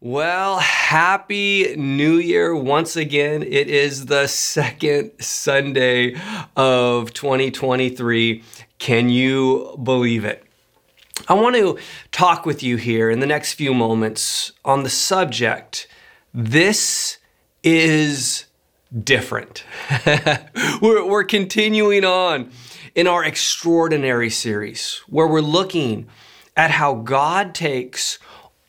Well, happy new year once again. It is the second Sunday of 2023. Can you believe it? I want to talk with you here in the next few moments on the subject this is different. we're, we're continuing on in our extraordinary series where we're looking at how God takes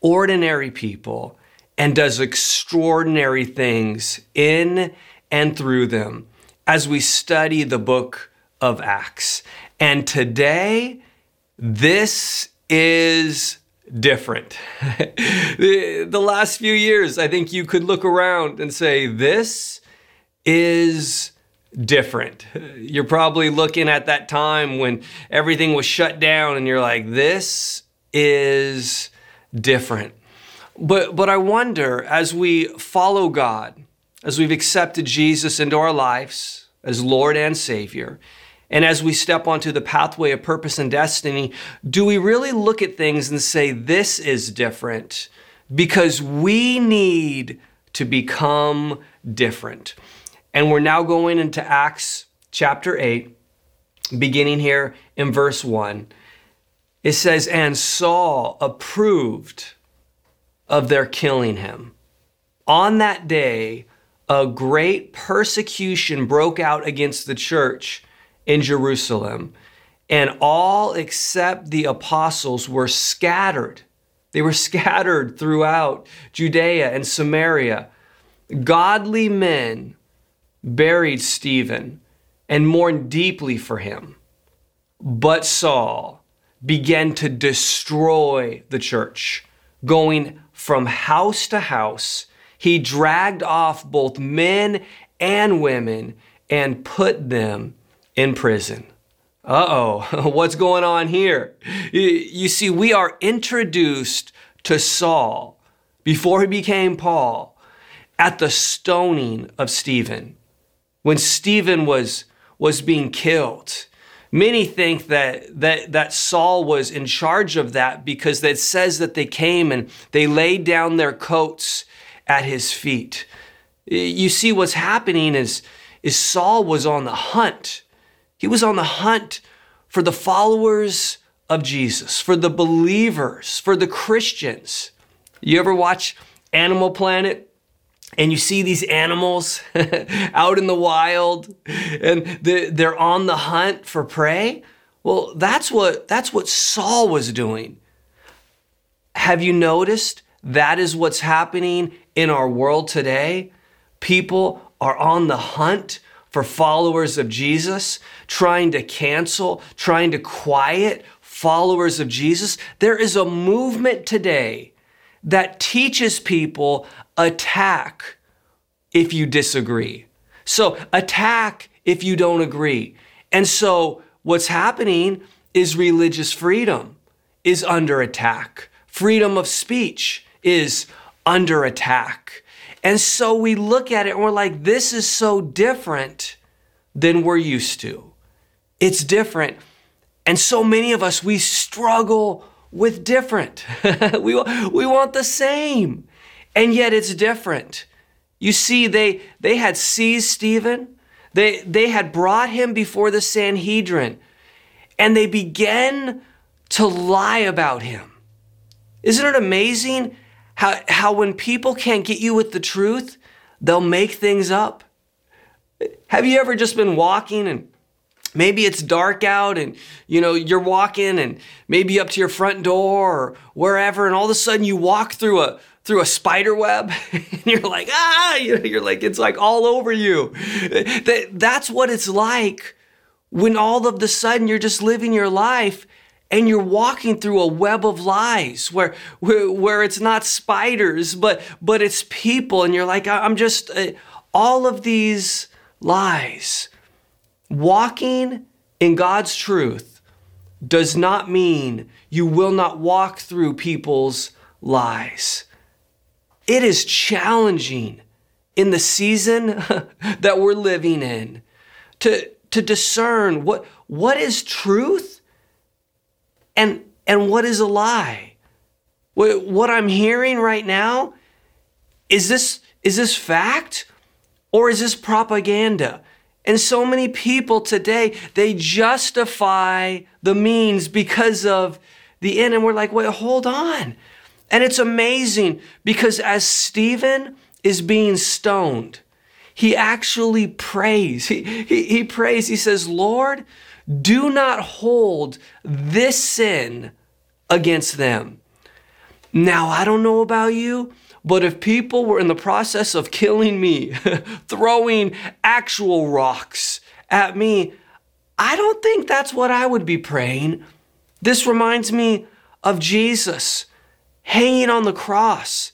ordinary people and does extraordinary things in and through them as we study the book of Acts. And today, this is different. the, last few years, I think you could look around and say, this is different. You're probably looking at that time when everything was shut down and you're like, this is different. But, but I wonder as we follow God, as we've accepted Jesus into our lives as Lord and Savior, and as we step onto the pathway of purpose and destiny, do we really look at things and say, this is different? Because we need to become different. And we're now going into Acts chapter 8, beginning here in verse 1. It says, And Saul approved of their killing him. On that day, a great persecution broke out against the church in Jerusalem, and all except the apostles were scattered. They were scattered throughout Judea and Samaria. Godly men buried Stephen and mourned deeply for him. But Saul began to destroy the church, going from house to house. He dragged off both men and women and put them in prison. Uh oh, what's going on here? You see, we are introduced to Saul before he became Paul at the stoning of Stephen. When Stephen was, was being killed, Many think that, that, that Saul was in charge of that because it says that they came and they laid down their coats at his feet. You see, what's happening is, is Saul was on the hunt. He was on the hunt for the followers of Jesus, for the believers, for the Christians. You ever watch Animal Planet? And you see these animals out in the wild and they're on the hunt for prey. Well that's what that's what saul was doing. Have you noticed that is what's happening in our world today? People are on the hunt for followers of jesus trying to cancel trying to quiet followers of jesus. There is a movement today that teaches people attack if you disagree. So attack if you don't agree. And so what's happening is religious freedom is under attack. Freedom of speech is under attack. And so we look at it and we're like, this is so different than we're used to. It's different. And so many of us, we struggle with different. we, we want the same, and yet it's different. You see, they, they had seized Stephen, they, they had brought him before the Sanhedrin, and they began to lie about him. Isn't it amazing how, how when people can't get you with the truth, they'll make things up? Have you ever just been walking and maybe it's dark out and you know you're walking and maybe up to your front door or wherever and all of a sudden you walk through a through a spider web and you're like ah! You're like it's like all over you. That, that's what it's like when all of the sudden you're just living your life and you're walking through a web of lies where, where, where it's not spiders but but it's people and you're like i'm just uh, all of these lies. Walking in God's truth does not mean you will not walk through people's lies. It is challenging in the season that we're living in to, to discern what, what is truth and, and what is a lie. What I'm hearing right now, is this, is this fact or is this propaganda? And so many people today, they justify the means because of the end. And we're like, wait, hold on. And it's amazing because as Stephen is being stoned, he actually prays. He, he, he prays, he says, Lord, do not hold this sin against them. Now, I don't know about you, but if people were in the process of killing me, throwing actual rocks at me, I don't think that's what I would be praying. This reminds me of Jesus hanging on the cross,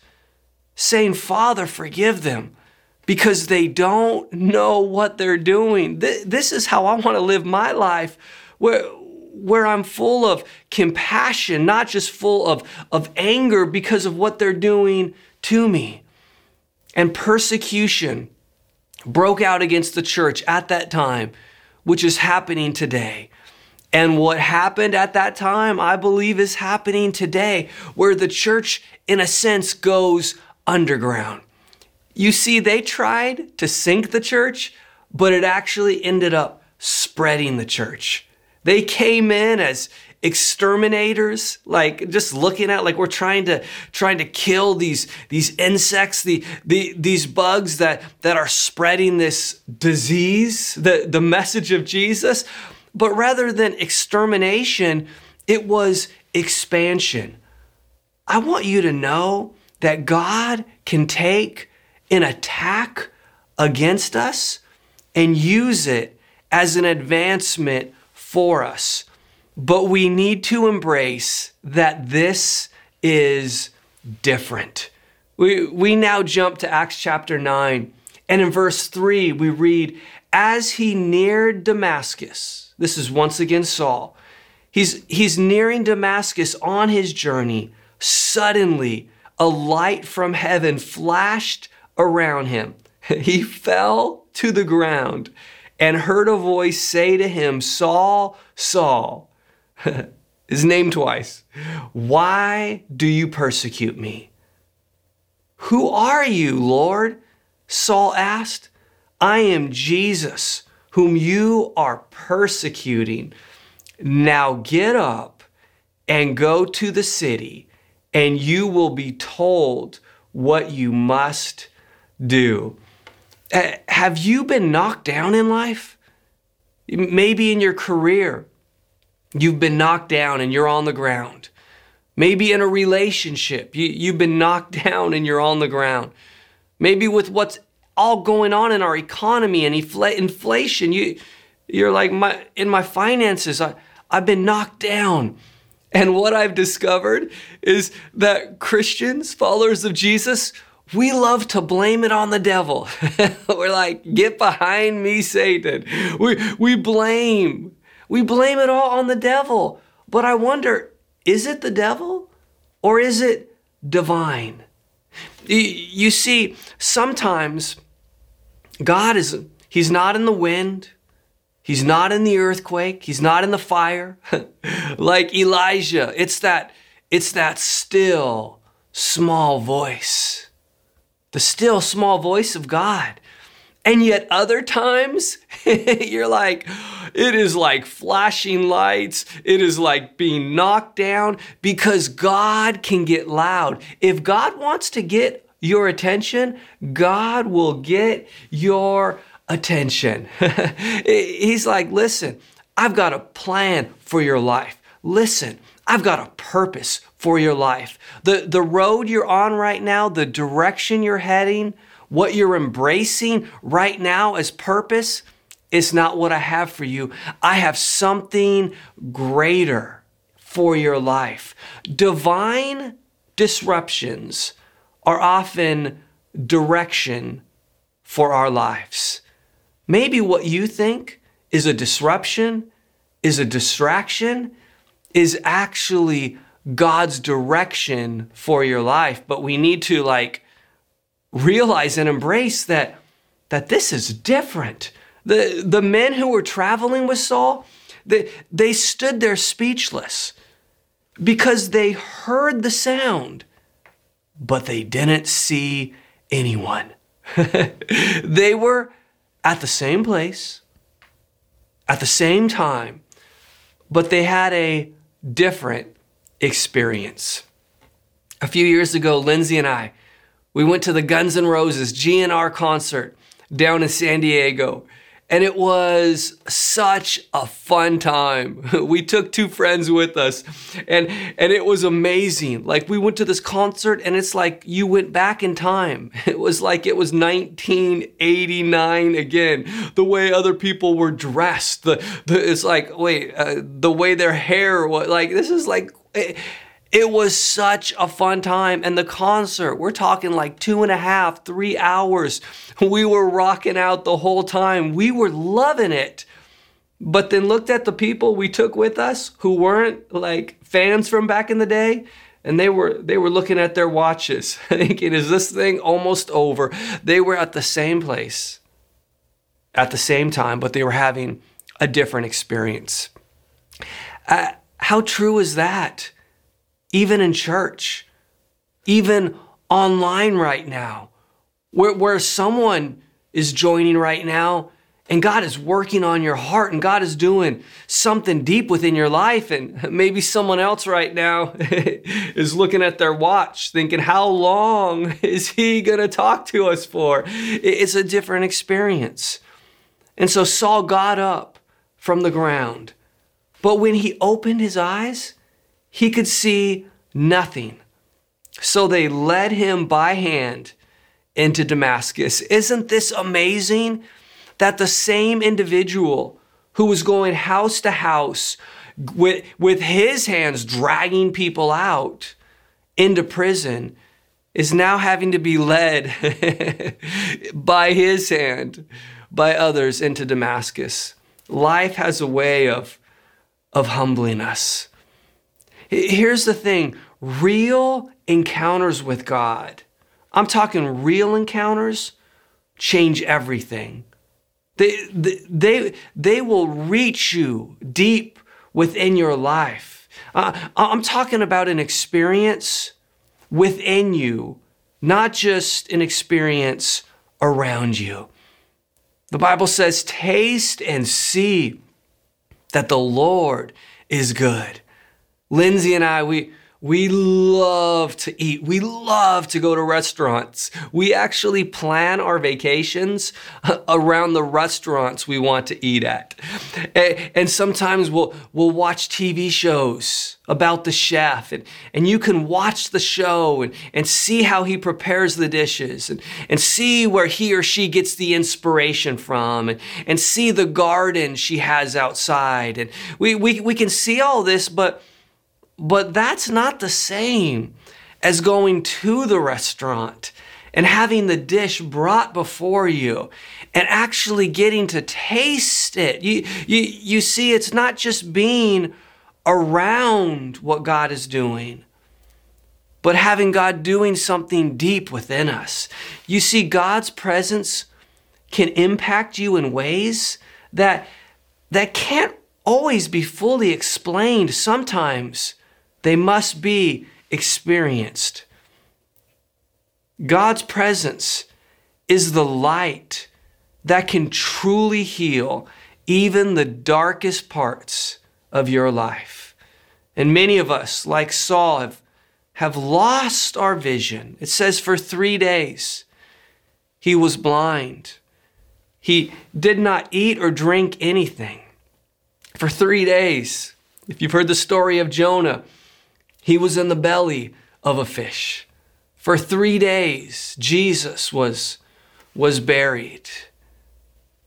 saying, Father, forgive them because they don't know what they're doing. This is how I want to live my life, where, where I'm full of compassion, not just full of, of anger because of what they're doing to me. And persecution broke out against the church at that time, which is happening today. And what happened at that time, I believe, is happening today, where the church, in a sense, goes underground. You see, they tried to sink the church, but it actually ended up spreading the church. They came in as exterminators like just looking at like we're trying to trying to kill these these insects the, the these bugs that that are spreading this disease the the message of Jesus but rather than extermination it was expansion. I want you to know that god can take an attack against us and use it as an advancement for us. But we need to embrace that this is different. We, we now jump to Acts chapter 9, and in verse 3, we read, As he neared Damascus, this is once again Saul, he's, he's nearing Damascus on his journey. Suddenly, a light from heaven flashed around him. He fell to the ground and heard a voice say to him, Saul, Saul, his name twice. Why do you persecute me? Who are you, Lord? Saul asked. I am Jesus, whom you are persecuting. Now get up and go to the city, and you will be told what you must do. Have you been knocked down in life? Maybe in your career, You've been knocked down and you're on the ground. Maybe in a relationship, you, you've been knocked down and you're on the ground. Maybe with what's all going on in our economy and infl- inflation, you, you're like, my, in my finances, I, I've been knocked down. And what I've discovered is that Christians, followers of Jesus, we love to blame it on the devil. We're like, get behind me, Satan. We, we blame. We blame it all on the devil. But I wonder is it the devil or is it divine? You see, sometimes God is, He's not in the wind. He's not in the earthquake. He's not in the fire. like Elijah, it's that, it's that still small voice. The still small voice of God. And yet, other times, you're like, it is like flashing lights. It is like being knocked down because God can get loud. If God wants to get your attention, God will get your attention. He's like, listen, I've got a plan for your life. Listen, I've got a purpose for your life. The, the road you're on right now, the direction you're heading, what you're embracing right now as purpose is not what I have for you. I have something greater for your life. Divine disruptions are often direction for our lives. Maybe what you think is a disruption, is a distraction, is actually God's direction for your life. But we need to like realize and embrace that, that this is different. The, the men who were traveling with Saul, they, they stood there speechless. because they heard the sound, but they didn't see anyone. they were at the same place, at the same time, but they had a different experience. A few years ago, Lindsay and I, we went to the Guns N' Roses GNR concert down in San Diego. And it was such a fun time. We took two friends with us and and it was amazing. Like we went to this concert and it's like you went back in time. It was like it was 1989 again. The way other people were dressed. The, the it's like wait, uh, the way their hair was like this is like it, it was such a fun time. And the concert, we're talking like two and a half, three hours. We were rocking out the whole time. We were loving it. But then looked at the people we took with us who weren't like fans from back in the day. And they were they were looking at their watches, thinking, is this thing almost over? They were at the same place at the same time, but they were having a different experience. Uh, how true is that? Even in church, even online right now, where, where someone is joining right now and God is working on your heart and God is doing something deep within your life. And maybe someone else right now is looking at their watch thinking, how long is he going to talk to us for? It's a different experience. And so Saul got up from the ground. But when he opened his eyes, he could see nothing. So they led him by hand into Damascus. Isn't this amazing that the same individual who was going house to house with, with his hands dragging people out into prison is now having to be led by his hand by others into Damascus. Life has a way of, of humbling us. Here's the thing real encounters with God, I'm talking real encounters, change everything. They, they, they will reach you deep within your life. Uh, I'm talking about an experience within you, not just an experience around you. The Bible says, Taste and see that the Lord is good. Lindsay and I, we, we love to eat. We love to go to restaurants. We actually plan our vacations uh, around the restaurants we want to eat at. And sometimes we'll, we'll watch TV shows about the chef and, and you can watch the show and, and see how he prepares the dishes and, and see where he or she gets the inspiration from and, and see the garden she has outside. And we, we, we can see all this, but but that's not the same as going to the restaurant and having the dish brought before you and actually getting to taste it. You, you, you see, it's not just being around what God is doing, but having God doing something deep within us. You see, God's presence can impact you in ways that, that can't always be fully explained sometimes they must be experienced. God's presence is the light that can truly heal even the darkest parts of your life. And many of us, like Saul, have, have lost our vision. It says for three days he was blind. He did not eat or drink anything. For three days, if you've heard the story of Jonah, he was in the belly of a fish. For three days, Jesus was, was buried.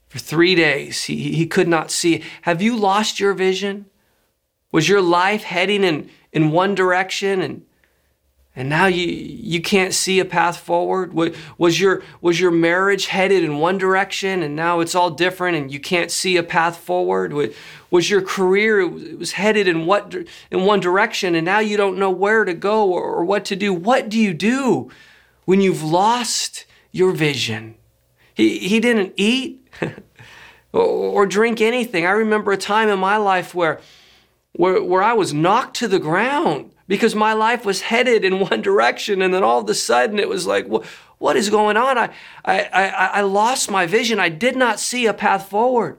For three days, he, he could not see. Have you lost your vision? Was your life heading in, in one direction and and now you you can't see a path forward? Was your was your marriage headed in one direction and now it's all different and you can't see a path forward? Was your career it was headed in what in one direction and now you don't know where to go or, what to do? What do you do when you've lost your vision? He he didn't eat or, or drink anything. I remember a time in my life where where, where I was knocked to the ground because my life was headed in one direction. And then all of a sudden it was like, what is going on? I, I, I, I lost my vision. I did not see a path forward.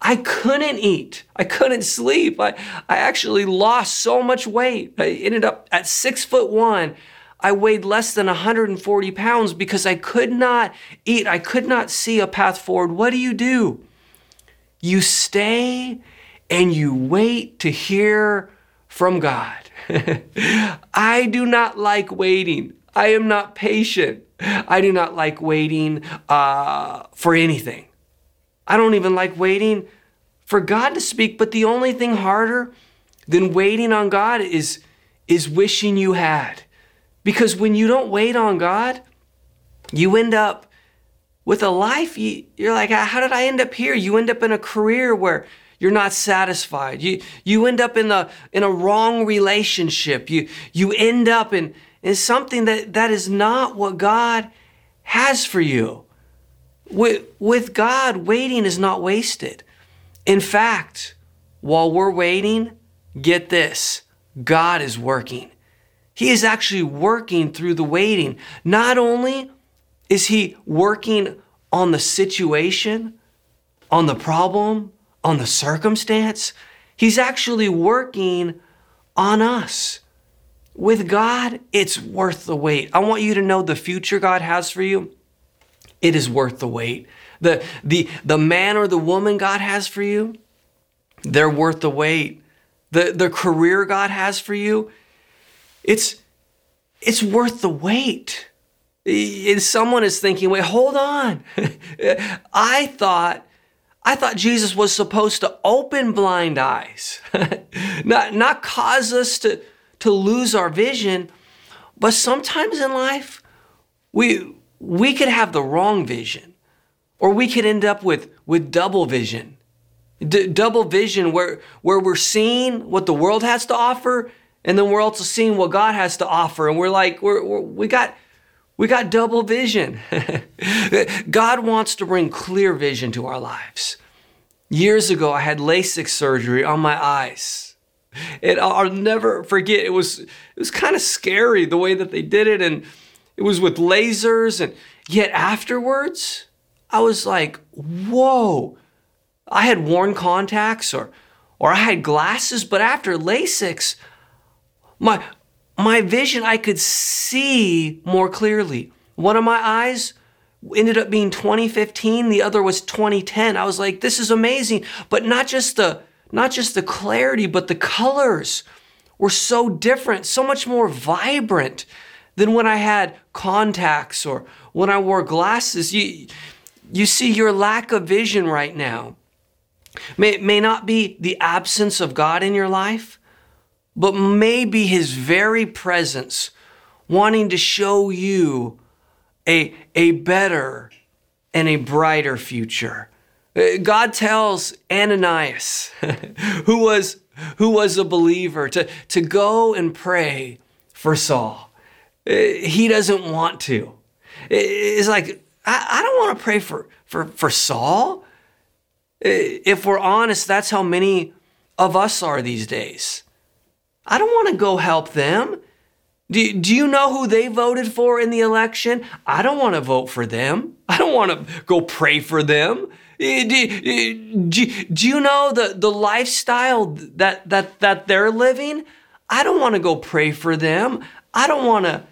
I couldn't eat. I couldn't sleep. I, I actually lost so much weight. I ended up at six foot one. I weighed less than 140 pounds because I could not eat. I could not see a path forward. What do you do? You stay and you wait to hear from God. I do not like waiting. I am not patient. I do not like waiting uh, for anything. I don't even like waiting for God to speak. But the only thing harder than waiting on God is, is wishing you had. Because when you don't wait on God, you end up with a life, you, you're like, how did I end up here? You end up in a career where you're not satisfied. You, you end up in, the, in a wrong relationship. You, you end up in, in something that, that is not what God has for you. With, with God, waiting is not wasted. In fact, while we're waiting, get this God is working. He is actually working through the waiting. Not only is He working on the situation, on the problem, on the circumstance, He's actually working on us. With God, it's worth the wait. I want you to know the future God has for you. It is worth the wait. The, the, the man or the woman God has for you, they're worth the wait. The, the career God has for you, it's, it's worth the wait. And someone is thinking, wait, hold on. I thought I thought Jesus was supposed to open blind eyes, not, not cause us to, to lose our vision. But sometimes in life, we, we could have the wrong vision, or we could end up with, with double vision. D- double vision where, where we're seeing what the world has to offer, and then we're also seeing what God has to offer. And we're like, we're, we're we got we got double vision. God wants to bring clear vision to our lives. Years ago, I had LASIK surgery on my eyes. And I'll never forget, it was, it was kind of scary the way that they did it. And it was with lasers. And yet afterwards, I was like, whoa. I had worn contacts or, or I had glasses, but after LASIKs, my, my vision, I could see more clearly. One of my eyes ended up being 2015, the other was 2010. I was like, this is amazing. But not just the not just the clarity, but the colors were so different, so much more vibrant than when I had contacts or when I wore glasses. You, you see, your lack of vision right now may, may not be the absence of God in your life, but maybe his very presence wanting to show you a, a better and a brighter future. Uh, God tells Ananias, who was, who was a believer, to, to go and pray for Saul. Uh, he doesn't want to. It's like, I, I don't want to pray for, for, for Saul. Uh, if we're honest, that's how many of us are these days. I don't want to go help them. Do, do you know who they voted for in the election? I don't want to vote for them. I don't want to go pray for them. Eh, do, eh, do, do you know the, the lifestyle that, that, that they're living? I don't want to go pray for them. I don't want to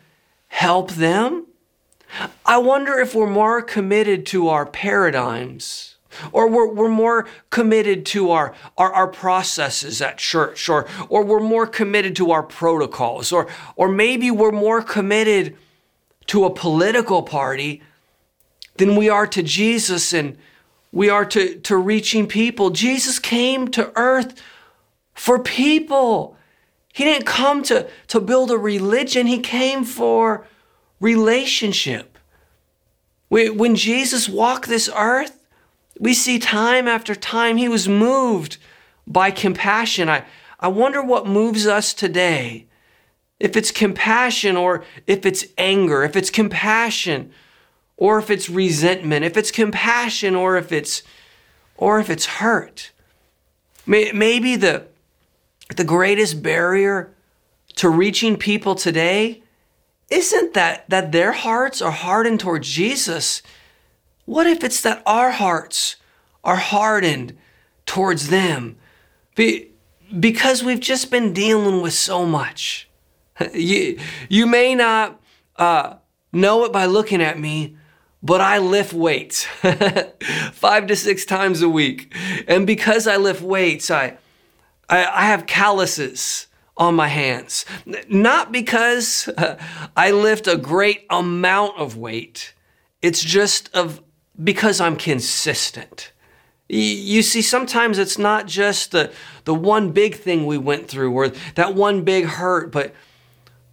help them. I wonder if we're more committed to our paradigms or we're, we're more committed to our, our, our processes at church, or, or we're more committed to our protocols, or, or maybe we're more committed to a political party than we are to Jesus and we are to, to reaching people. Jesus came to earth for people. He didn't come to, to build a religion, He came for relationship. When Jesus walked this earth, we see time after time he was moved by compassion. I, I wonder what moves us today. If it's compassion or if it's anger, if it's compassion or if it's resentment, if it's compassion or if it's or if it's hurt. Maybe the the greatest barrier to reaching people today isn't that that their hearts are hardened towards Jesus. What if it's that our hearts are hardened towards them? Be, because we've just been dealing with so much. You, you may not uh, know it by looking at me, but I lift weights five to six times a week. And because I lift weights, I, I, I have calluses on my hands. Not because uh, I lift a great amount of weight, it's just of because I'm consistent. You see, sometimes it's not just the, the one big thing we went through or that one big hurt, but,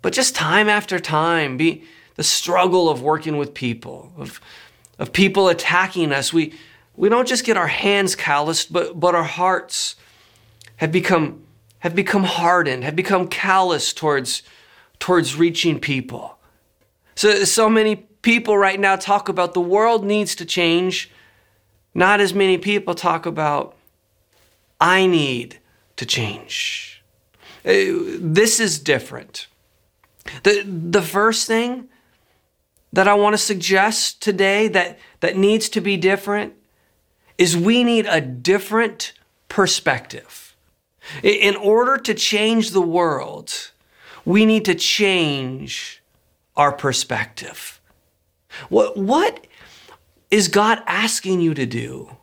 but just time after time, be the struggle of working with people, of, of people attacking us. We, we don't just get our hands calloused, but, but our hearts have become, have become hardened, have become callous towards, towards reaching people. So, so many people right now talk about the world needs to change not as many people talk about, I need to change. Uh, this is different. The, the first thing that I want to suggest today that, that needs to be different is we need a different perspective. In order to change the world, we need to change our perspective. What, what is God asking you to do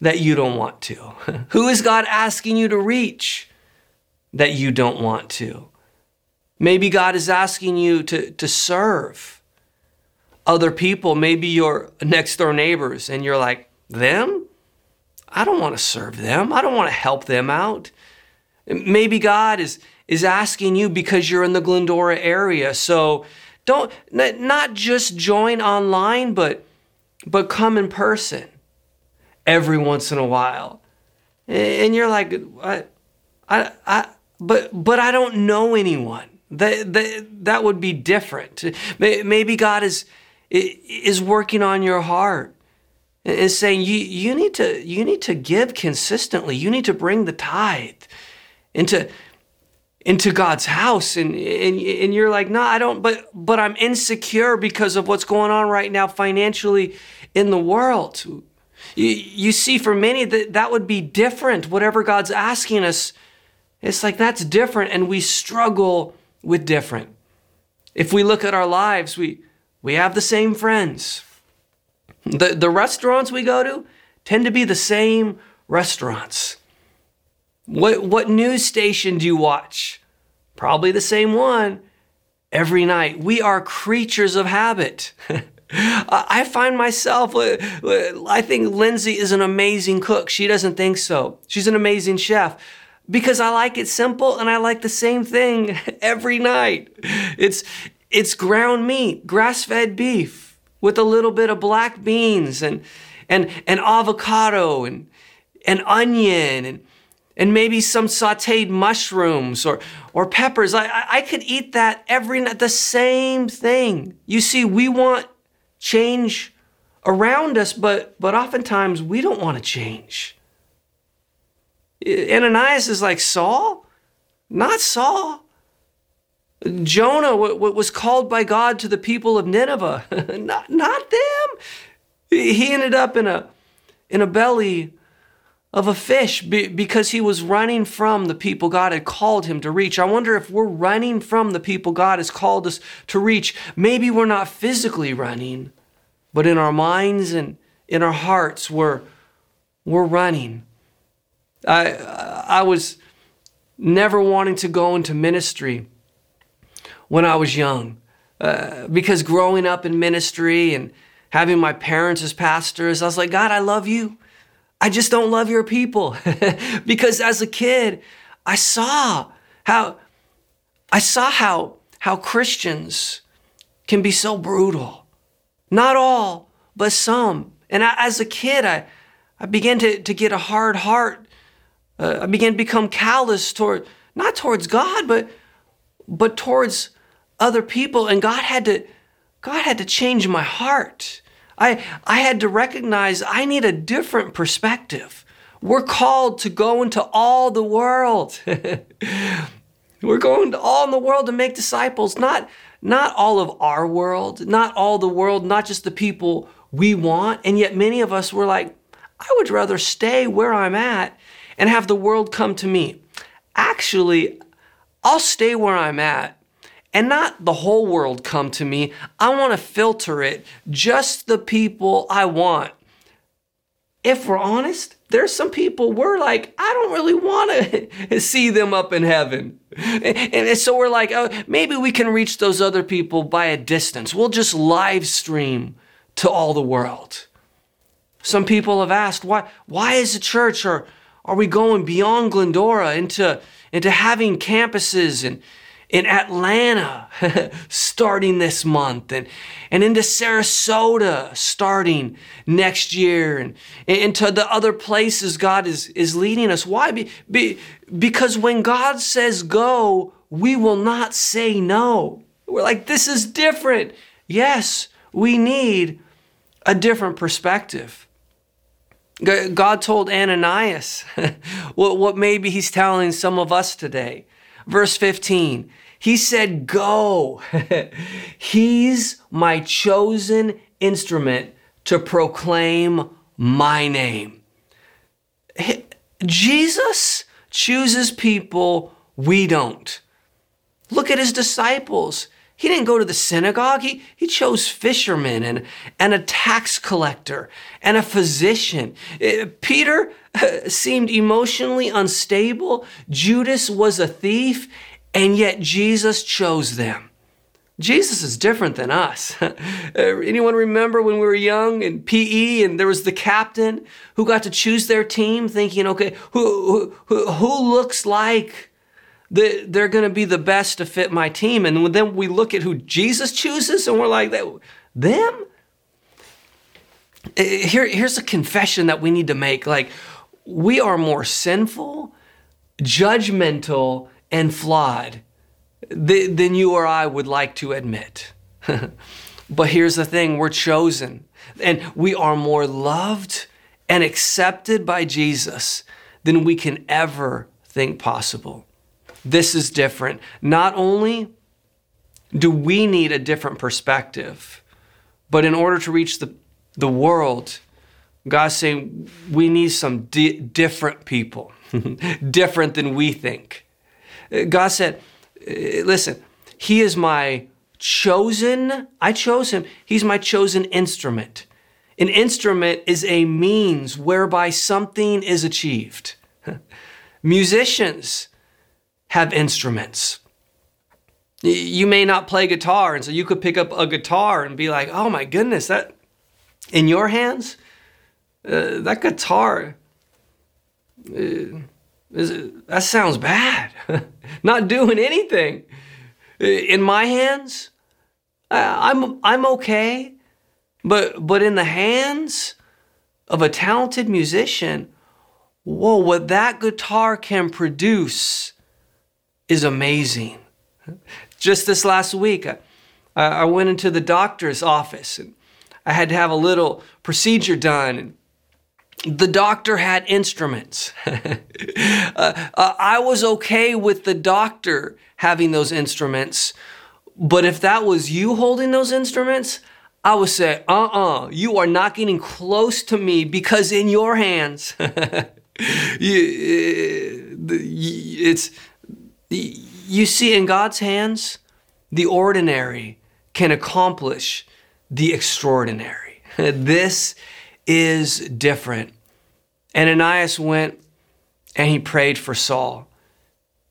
that you don't want to? Who is God asking you to reach that you don't want to? Maybe God is asking you to, to serve other people, maybe your next door neighbors, and you're like, them? I don't want to serve them. I don't want to help them out. Maybe God is, is asking you because you're in the Glendora area. So don't, not just join online, but but come in person every once in a while. And you're like, I, I, I but, but I don't know anyone. That, that, that would be different. Maybe God is, is working on your heart and saying you, you, need to, you need to give consistently. You need to bring the tithe into, into God's house and, and and you're like, no, I don't, but but I'm insecure because of what's going on right now financially in the world. You, you see, for many that that would be different. Whatever God's asking us, it's like that's different, and we struggle with different. If we look at our lives, we we have the same friends. The the restaurants we go to tend to be the same restaurants. What, what news station do you watch? Probably the same one every night. We are creatures of habit. I find myself, uh, uh, I think Lindsay is an amazing cook. She doesn't think so. She's an amazing chef because I like it simple and I like the same thing every night. It's, it's ground meat, grass fed beef with a little bit of black beans and, and, and avocado and, and onion and, and maybe some sauteed mushrooms or, or peppers. I, I could eat that every night, the same thing. You see, we want change around us, but, but oftentimes we don't want to change. Ananias is like Saul, not Saul. Jonah what was called by God to the people of Nineveh, not, not them. He ended up in a, in a belly of a fish because he was running from the people God had called him to reach. I wonder if we're running from the people God has called us to reach. Maybe we're not physically running, but in our minds and in our hearts, we're, we're running. I, I was never wanting to go into ministry when I was young uh, because growing up in ministry and having my parents as pastors, I was like, God, I love you. I just don't love your people. because as a kid, I saw how I saw how how Christians can be so brutal. Not all, but some. And I, as a kid, I, I began to, to get a hard heart. Uh, I began to become callous toward not towards God, but but towards other people. And God had to God had to change my heart. I, I had to recognize I need a different perspective. We're called to go into all the world. We're going to all in the world to make disciples, not, not all of our world, not all the world, not just the people we want. And yet many of us were like, I would rather stay where I'm at and have the world come to me. Actually, I'll stay where I'm at and not the whole world come to me. I want to filter it, just the people I want. If we're honest, there's some people we're like, I don't really want to see them up in heaven. And so we're like, oh, maybe we can reach those other people by a distance. We'll just live stream to all the world. Some people have asked, why, why is the church or are we going beyond Glendora into, into having campuses and in Atlanta starting this month and, and into Sarasota starting next year and, into the other places God is, is leading us. Why? Be, be, because when God says go, we will not say no. We're like, this is different. Yes, we need a different perspective. God told Ananias what, what maybe he's telling some of us today. Verse 15, he said, Go. he's my chosen instrument to proclaim my name. Jesus chooses people we don't. Look at his disciples. He didn't go to the synagogue. He, he chose fishermen and, and a tax collector and a physician. Uh, Peter seemed emotionally unstable. Judas was a thief, and yet Jesus chose them. Jesus is different than us. Uh, anyone remember when we were young in PE and there was the captain who got to choose their team thinking, okay, who, who, who looks like they're going to be the best to fit my team. And then we look at who Jesus chooses and we're like, them? Eh, here, here's a confession that we need to make. Like, we are more sinful, judgmental, and flawed than you or I would like to admit. but here's the thing we're chosen, and we are more loved and accepted by Jesus than we can ever think possible. This is different. Not only do we need a different perspective, but in order to reach the, the world, God's saying we need some di- different people, different than we think. God said, listen, He is my chosen, I chose Him, He's my chosen instrument. An instrument is a means whereby something is achieved. Musicians, have instruments. You may not play guitar, and so you could pick up a guitar and be like, oh my goodness, that in your hands, uh, that guitar, uh, that sounds bad. not doing anything. In my hands, I'm, I'm okay. But, but in the hands of a talented musician, whoa, what that guitar can produce is amazing. Just this last week, I, I went into the doctor's office and I had to have a little procedure done. The doctor had instruments. uh, uh, I was okay with the doctor having those instruments, but if that was you holding those instruments, I would say, uh uh-uh, uh you are not getting close to me because in your hands, you, uh, it's you see, in God's hands, the ordinary can accomplish the extraordinary. this is different. And Ananias went and he prayed for Saul.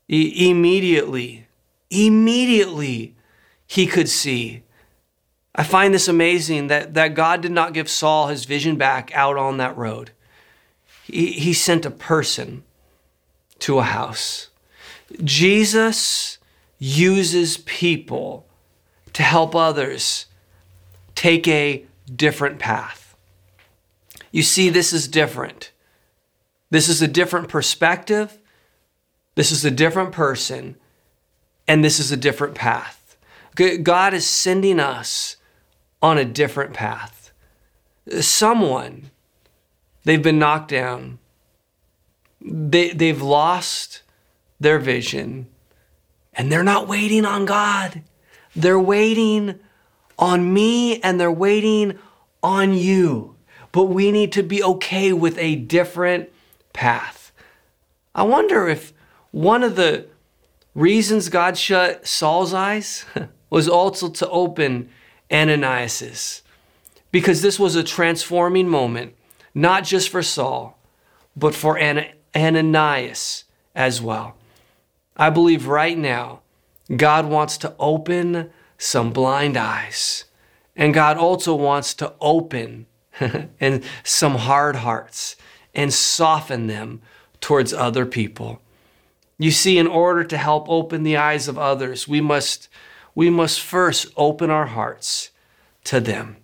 E- immediately, immediately, he could see. I find this amazing that, that God did not give Saul his vision back out on that road. He, he sent a person to a house. Jesus uses people to help others take a different path. You see, this is different. This is a different perspective. This is a different person. And this is a different path. God is sending us on a different path. Someone, they've been knocked down, they, they've lost their vision and they're not waiting on God. They're waiting on me and they're waiting on you. But we need to be okay with a different path. I wonder if one of the reasons God shut Saul's eyes was also to open Ananias's. Because this was a transforming moment, not just for Saul, but for Ananias as well. I believe right now God wants to open some blind eyes. And God also wants to open and some hard hearts and soften them towards other people. You see, in order to help open the eyes of others, we must, we must first open our hearts to them.